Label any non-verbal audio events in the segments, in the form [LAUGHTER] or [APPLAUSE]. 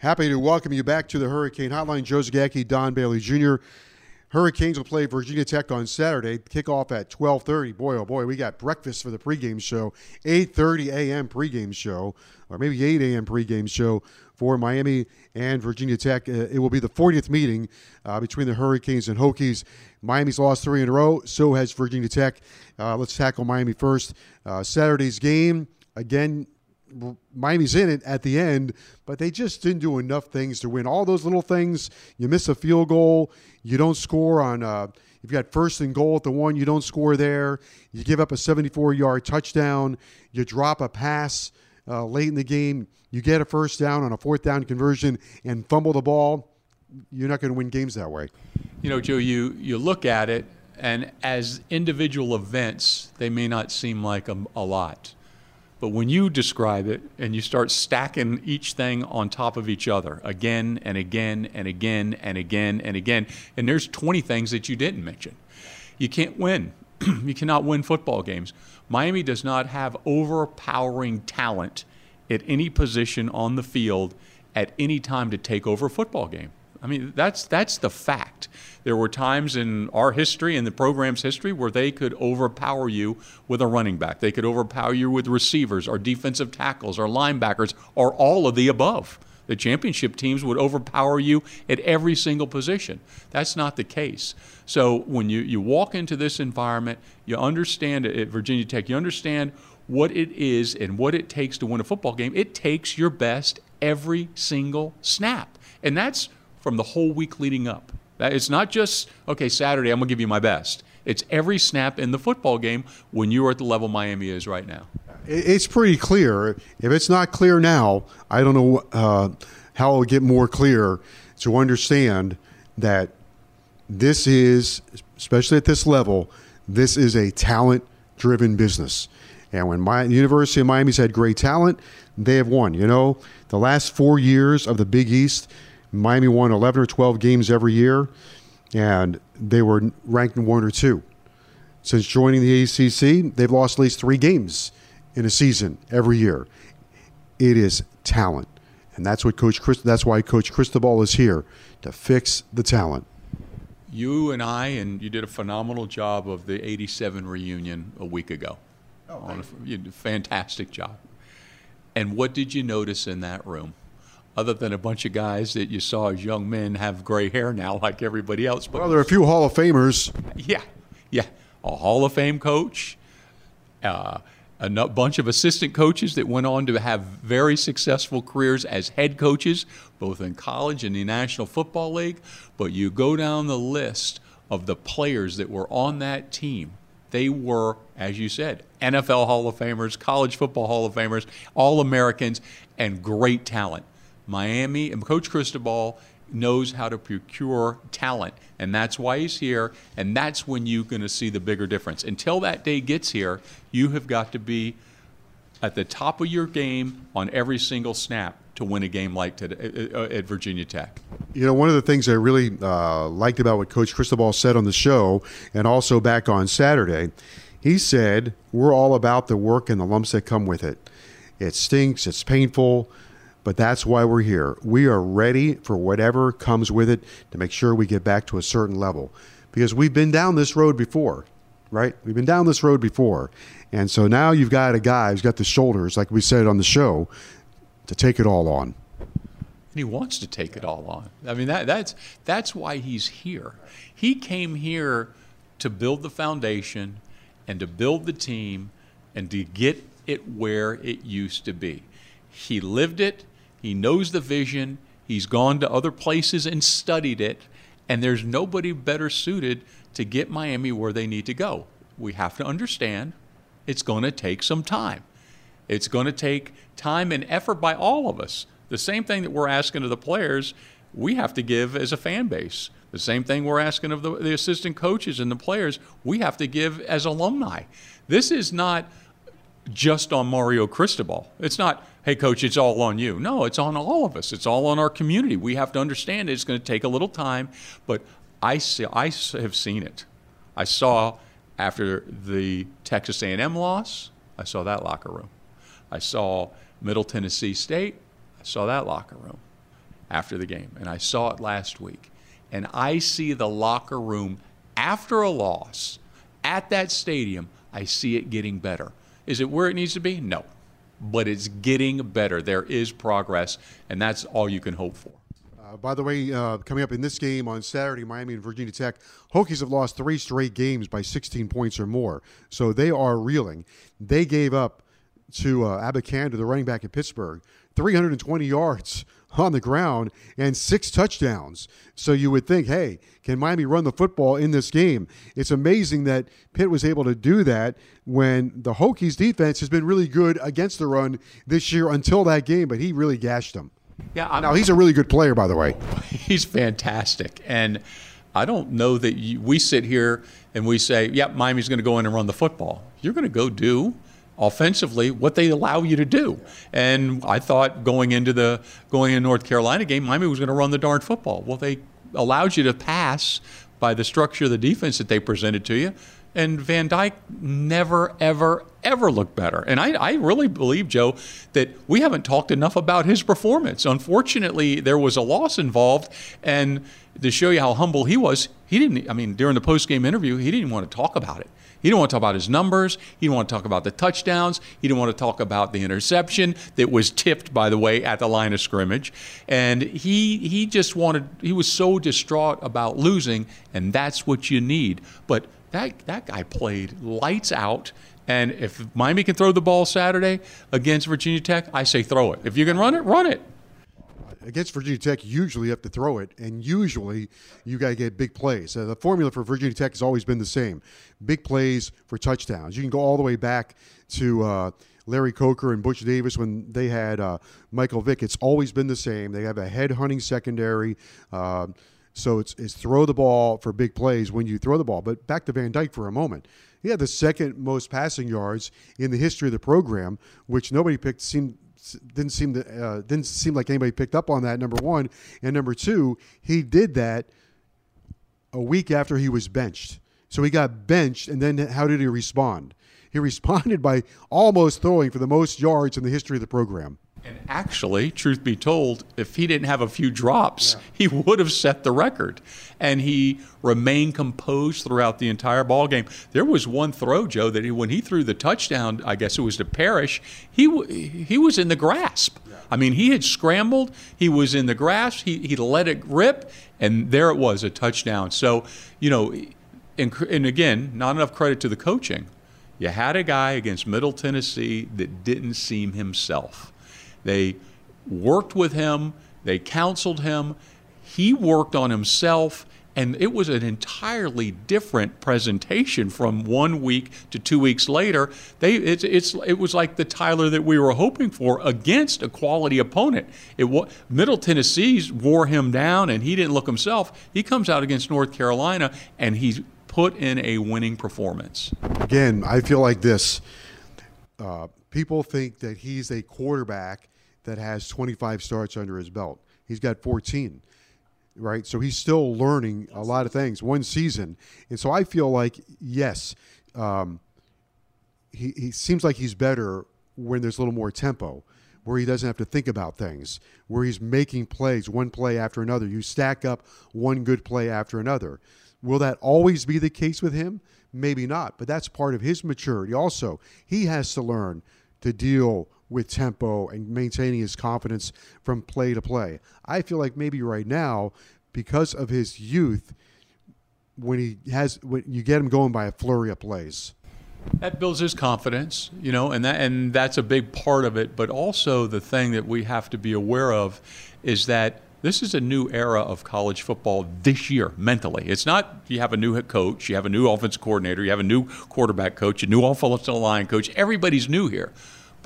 Happy to welcome you back to the Hurricane Hotline. Joe Zagacki, Don Bailey Jr. Hurricanes will play Virginia Tech on Saturday. Kickoff at 12:30. Boy, oh boy, we got breakfast for the pregame show. 8:30 a.m. pregame show, or maybe 8 a.m. pregame show for Miami and Virginia Tech. Uh, it will be the 40th meeting uh, between the Hurricanes and Hokies. Miami's lost three in a row. So has Virginia Tech. Uh, let's tackle Miami first. Uh, Saturday's game again. Miami's in it at the end, but they just didn't do enough things to win. All those little things, you miss a field goal, you don't score on. Uh, if you got first and goal at the one, you don't score there. You give up a 74-yard touchdown. You drop a pass uh, late in the game. You get a first down on a fourth down conversion and fumble the ball. You're not going to win games that way. You know, Joe, you you look at it, and as individual events, they may not seem like a, a lot. But when you describe it and you start stacking each thing on top of each other again and again and again and again and again, and there's 20 things that you didn't mention, you can't win. [CLEARS THROAT] you cannot win football games. Miami does not have overpowering talent at any position on the field at any time to take over a football game. I mean, that's that's the fact. There were times in our history, in the program's history, where they could overpower you with a running back. They could overpower you with receivers, or defensive tackles, or linebackers, or all of the above. The championship teams would overpower you at every single position. That's not the case. So when you, you walk into this environment, you understand at Virginia Tech, you understand what it is and what it takes to win a football game. It takes your best every single snap. And that's from the whole week leading up. It's not just, okay, Saturday, I'm going to give you my best. It's every snap in the football game when you are at the level Miami is right now. It's pretty clear. If it's not clear now, I don't know uh, how it'll get more clear to understand that this is, especially at this level, this is a talent driven business. And when my, University of Miami's had great talent, they have won. You know, the last four years of the Big East, Miami won 11 or 12 games every year, and they were ranked one or two. Since joining the ACC, they've lost at least three games in a season every year. It is talent, and that's what Coach Chris, that's why Coach Cristobal is here to fix the talent. You and I, and you did a phenomenal job of the '87 reunion a week ago. Oh, a, you did a fantastic job. And what did you notice in that room? Other than a bunch of guys that you saw as young men have gray hair now, [LAUGHS] like everybody else. But well, there are a few Hall of Famers. Yeah, yeah, a Hall of Fame coach, uh, a bunch of assistant coaches that went on to have very successful careers as head coaches, both in college and the National Football League. But you go down the list of the players that were on that team. They were, as you said, NFL Hall of Famers, college football Hall of Famers, All Americans, and great talent. Miami and Coach Cristobal knows how to procure talent, and that's why he's here, and that's when you're going to see the bigger difference. Until that day gets here, you have got to be at the top of your game on every single snap to win a game like today uh, uh, at Virginia Tech. You know, one of the things I really uh, liked about what Coach Cristobal said on the show, and also back on Saturday, he said, "We're all about the work and the lumps that come with it. It stinks. It's painful." But that's why we're here. We are ready for whatever comes with it to make sure we get back to a certain level. Because we've been down this road before, right? We've been down this road before. And so now you've got a guy who's got the shoulders, like we said on the show, to take it all on. And he wants to take it all on. I mean, that, that's, that's why he's here. He came here to build the foundation and to build the team and to get it where it used to be. He lived it, he knows the vision. He's gone to other places and studied it. And there's nobody better suited to get Miami where they need to go. We have to understand it's going to take some time. It's going to take time and effort by all of us. The same thing that we're asking of the players, we have to give as a fan base. The same thing we're asking of the, the assistant coaches and the players, we have to give as alumni. This is not just on Mario Cristobal. It's not, hey, coach, it's all on you. No, it's on all of us. It's all on our community. We have to understand it. it's going to take a little time, but I, see, I have seen it. I saw after the Texas A&M loss, I saw that locker room. I saw Middle Tennessee State, I saw that locker room after the game, and I saw it last week. And I see the locker room after a loss at that stadium, I see it getting better. Is it where it needs to be? No. But it's getting better. There is progress, and that's all you can hope for. Uh, by the way, uh, coming up in this game on Saturday, Miami and Virginia Tech, Hokies have lost three straight games by 16 points or more. So they are reeling. They gave up to uh, Abanikanda, the running back at Pittsburgh, 320 yards on the ground and six touchdowns. So you would think, hey, can Miami run the football in this game? It's amazing that Pitt was able to do that when the Hokies defense has been really good against the run this year until that game, but he really gashed them. Yeah, I'm, now he's a really good player, by the way. [LAUGHS] He's fantastic, and I don't know that you, we sit here and we say, "Yep, yeah, Miami's going to go in and run the football." You're going to go do offensively what they allow you to do. And I thought going into the going in North Carolina game, Miami was going to run the darn football. Well, they allowed you to pass by the structure of the defense that they presented to you. And Van Dyke never, ever, ever looked better. And I, I really believe, Joe, that we haven't talked enough about his performance. Unfortunately, there was a loss involved. And to show you how humble he was, he didn't, I mean, during the post game interview, he didn't want to talk about it. He didn't want to talk about his numbers. He didn't want to talk about the touchdowns. He didn't want to talk about the interception that was tipped, by the way, at the line of scrimmage. And he he just wanted. He was so distraught about losing, and that's what you need. But that that guy played lights out. And if Miami can throw the ball Saturday against Virginia Tech, I say throw it. If you can run it, run it against Virginia Tech, usually you have to throw it, and usually you got to get big plays. Uh, the formula for Virginia Tech has always been the same: big plays for touchdowns. You can go all the way back to uh, Larry Coker and Butch Davis when they had uh, Michael Vick. It's always been the same. They have a head hunting secondary. Uh, so it's, it's throw the ball for big plays when you throw the ball. But back to Van Dyke for a moment. He had the second most passing yards in the history of the program, which nobody picked seemed didn't seem to uh, didn't seem like anybody picked up on that. Number one, and number two, he did that a week after he was benched. So he got benched, and then how did he respond? He [LAUGHS] responded by almost throwing for the most yards in the history of the program. And actually, truth be told, if he didn't have a few drops, yeah. he would have set the record. And he remained composed throughout the entire ball game. There was one throw, Joe, that he, when he threw the touchdown, I guess it was to Parrish, he he was in the grasp. Yeah. I mean, he had scrambled, he was in the grasp, he he let it rip, and there it was, a touchdown. So, you know, and, and again, not enough credit to the coaching. You had a guy against Middle Tennessee that didn't seem himself. They worked with him, they counseled him. He worked on himself, and it was an entirely different presentation from one week to two weeks later. They, it's, it's, it was like the Tyler that we were hoping for against a quality opponent. It Middle Tennessee's wore him down, and he didn't look himself. He comes out against North Carolina, and he's put in a winning performance. Again, I feel like this. Uh, people think that he's a quarterback that has 25 starts under his belt. He's got 14, right? So he's still learning a lot of things one season. And so I feel like, yes, um, he, he seems like he's better when there's a little more tempo, where he doesn't have to think about things, where he's making plays one play after another. You stack up one good play after another. Will that always be the case with him? Maybe not, but that's part of his maturity. Also, he has to learn to deal with tempo and maintaining his confidence from play to play. I feel like maybe right now, because of his youth, when he has when you get him going by a flurry of plays. That builds his confidence, you know, and that and that's a big part of it. But also the thing that we have to be aware of is that this is a new era of college football this year mentally. It's not you have a new head coach, you have a new offensive coordinator, you have a new quarterback coach, a new offensive line coach. Everybody's new here.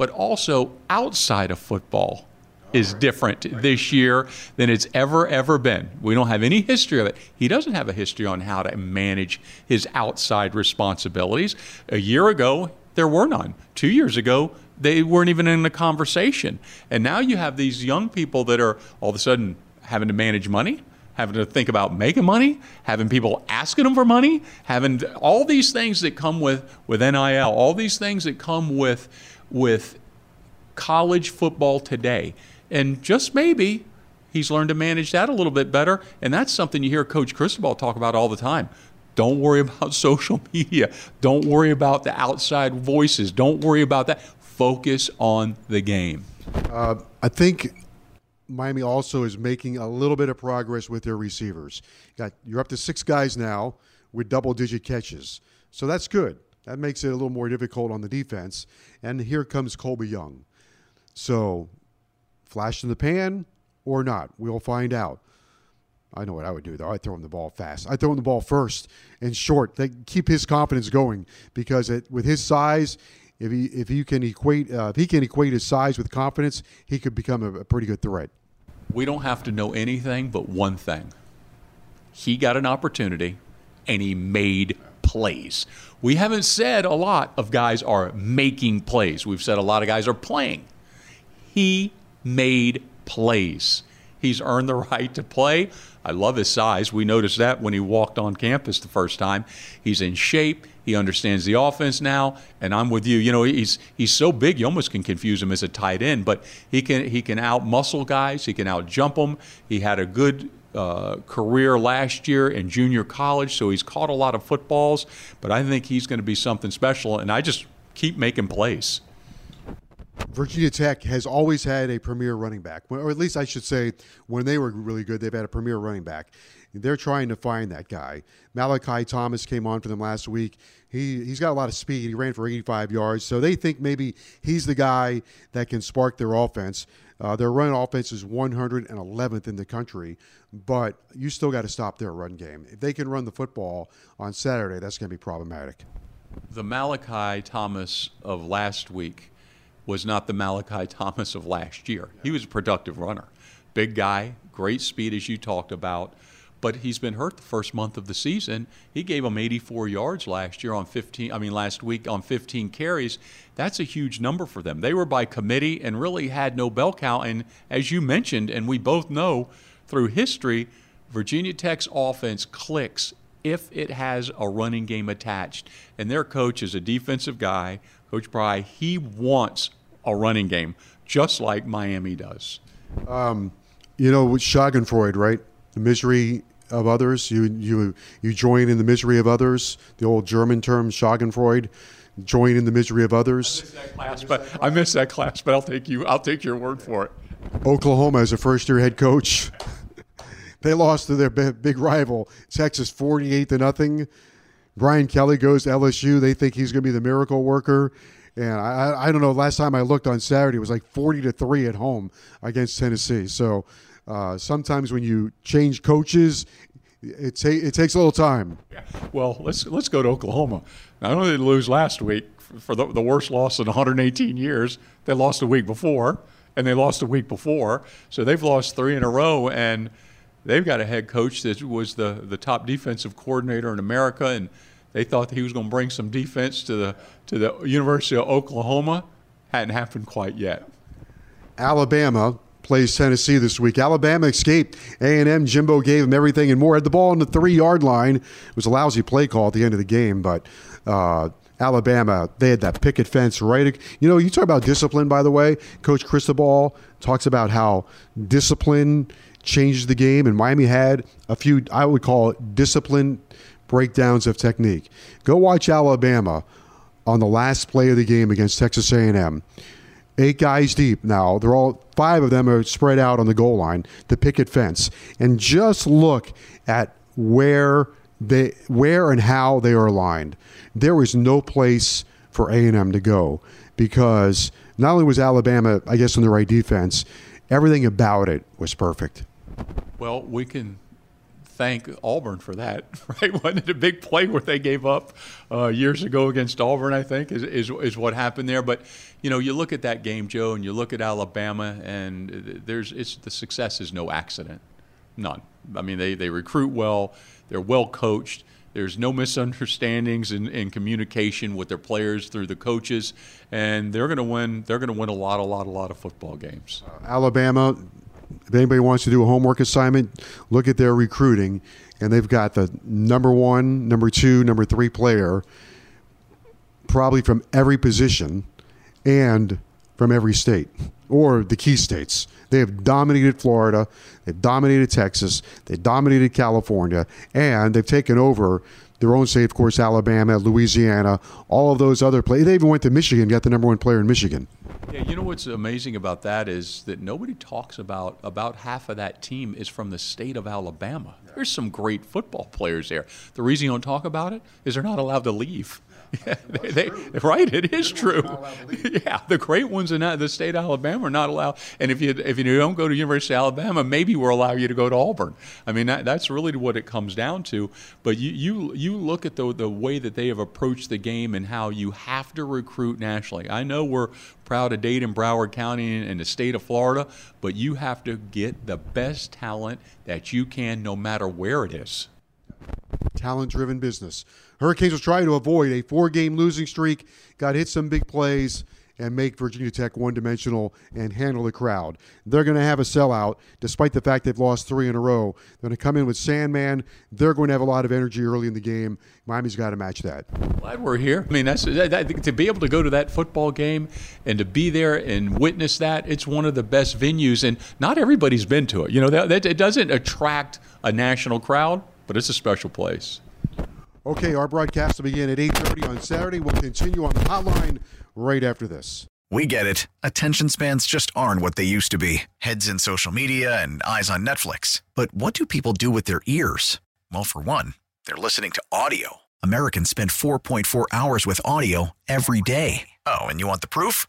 But also outside of football is different this year than it's ever ever been. We don't have any history of it. He doesn't have a history on how to manage his outside responsibilities. A year ago, there were none. 2 years ago, they weren't even in the conversation. And now you have these young people that are all of a sudden having to manage money, having to think about making money, having people asking them for money, having all these things that come with with NIL, all these things that come with with college football today. And just maybe he's learned to manage that a little bit better. And that's something you hear Coach Cristobal talk about all the time. Don't worry [LAUGHS] about social media. Don't worry about the outside voices. Don't worry about that. Focus on the game. Uh, I think Miami also is making a little bit of progress with their receivers. Got you're up to six guys now with double-digit catches, so that's good. That makes it a little more difficult on the defense. And here comes Colbie Young. So flash in the pan or not. We'll find out. I know what I would do though. I'd throw him the ball fast. I'd throw him the ball first and short. They keep his confidence going because it, with his size, if he if he can equate uh, if he can equate his size with confidence, he could become a, a pretty good threat. We don't have to know anything but one thing. He got an opportunity and he made plays. We haven't said a lot of guys are making plays. We've said a lot of guys are playing. He made plays. He's earned the [LAUGHS] right to play. I love his size. We noticed that when he walked on campus the first time. He's in shape. He understands the offense now, and I'm with you. You know, he's he's so big you almost can confuse him as a tight end, but he can he can out muscle guys. He can out jump them. He had a good uh, career last year in junior college, so he's caught a lot of footballs. But I think he's going to be something special, and I just keep making plays. Virginia Tech has always had a premier running back, or at least I should say, when they were really good, they've had a premier running back. They're trying to find that guy. Malachi Thomas came on for them last week. He he's got a lot of speed. He ran for 85 yards, so they think maybe he's the guy that can spark their offense. Uh, their run offense is 111th in the country, but you still got to stop their run game. If they can run the football on Saturday, that's going to be problematic. The Malachi Thomas of last week was not the Malachi [LAUGHS] Thomas of last year. He was a productive runner. Big guy, great speed, as you talked about. But he's been hurt the first month of the season. He gave them 84 yards last year on 15, I mean, last week on 15 carries. That's a huge number for them. They were by committee and really had no bell count. And as you mentioned, and we both know through history, Virginia Tech's offense clicks if it has a running game attached. And their coach is a defensive guy Coach Pry, he wants a running game, just like Miami does. Um, you know, with Schadenfreude, right? The misery of others. You you you join in the misery of others. The old German term Schadenfreude. Join in the misery of others. I class, but I missed that class. But I'll take you. I'll take your word for it. Oklahoma as a first-year head coach. [LAUGHS] they lost to their big rival Texas, forty-eight to nothing. Brian Kelly goes to LSU. They think he's going to be the miracle worker. And I, I don't know. Last time I looked on Saturday, it was like 40 to 3 at home against Tennessee. So uh, sometimes when you change coaches, it, ta- it takes a little time. Yeah. Well, let's let's go to Oklahoma. Not only did they lose last week for the, the worst loss in 118 years, they lost a week before, and they lost a week before. So they've lost three in a row, and – they've got a head coach that was the, the top defensive coordinator in America, and they thought that he was going to bring some defense to the to the University of Oklahoma. Hadn't happened quite yet. Alabama plays Tennessee this week. Alabama escaped. A&M Jimbo gave them everything and more. Had the ball on the three-yard line. It was a lousy play call at the end of the game, but uh, Alabama, they had that picket fence right. You know, you talk about discipline, by the way. Coach Cristobal talks about how discipline – changes the game, and Miami had a few, I would call it discipline breakdowns of technique. Go watch Alabama on the last play of the game against Texas A&M. Eight guys deep now. They're all five of them are spread out on the goal line, the picket fence, and just look at where they, where and how they are aligned. There was no place for A&M to go because not only was Alabama, I guess, on the right defense, everything about it was perfect. Well, we can thank Auburn for that, [LAUGHS] right? Wasn't it a big play where they gave up uh, years ago against Auburn? I think is, is is what happened there. But you know, you look at that game, Joe, and you look at Alabama, and there's it's the success is no accident, none. I mean, they they recruit well, they're well coached. There's no misunderstandings in, in communication with their players through the coaches, and they're going to win. They're going to win a lot, a lot, a lot of football games. Uh, Alabama. If anybody wants to do a homework assignment, look at their recruiting, and they've got the number one, number two, number three player, probably from every position, and from every state or the key states. They have dominated Florida, they've dominated Texas, they've dominated California, and they've taken over their own state, of course, Alabama, Louisiana, all of those other places. They even went to Michigan, got the number one player in Michigan. Yeah, you know what's amazing about that is that nobody talks about about half of that team is from the state of Alabama. There's some great football players there. The reason you don't talk about it is they're not allowed to leave. [LAUGHS] Yeah, they, they, right, it is true. [LAUGHS] Yeah, the great ones in the state of Alabama are not allowed. And if you if you don't go to University of Alabama, maybe we'll allow you to go to Auburn. I mean, that, that's really what it comes down to. But you you you look at the the way that they have approached the game and how you have to recruit nationally. I know we're proud of Dade and Broward County and the state of Florida, but you have to get the best talent that you can, no matter where it is. Talent driven business. Hurricanes will try to avoid a four game losing streak, got hit some big plays, and make Virginia Tech one dimensional and handle the crowd. They're going to have a sellout, despite the fact they've lost three in a row. They're going to come in with Sandman. They're going to have a lot of energy early in the game. Miami's got to match that. Glad we're here. I mean, that's that, to be able to go to that football game and to be there and witness that. It's one of the best venues, and not everybody's been to it. You know, that, that it doesn't attract a national crowd, but it's a special place. Okay, our broadcast will begin at 8.30 on Saturday. We'll continue on the hotline right after this. We get it. Attention spans just aren't what they used to be. Heads in social media and eyes on Netflix. But what do people do with their ears? Well, for one, they're listening to audio. Americans spend 4.4 hours with audio every day. Oh, and you want the proof?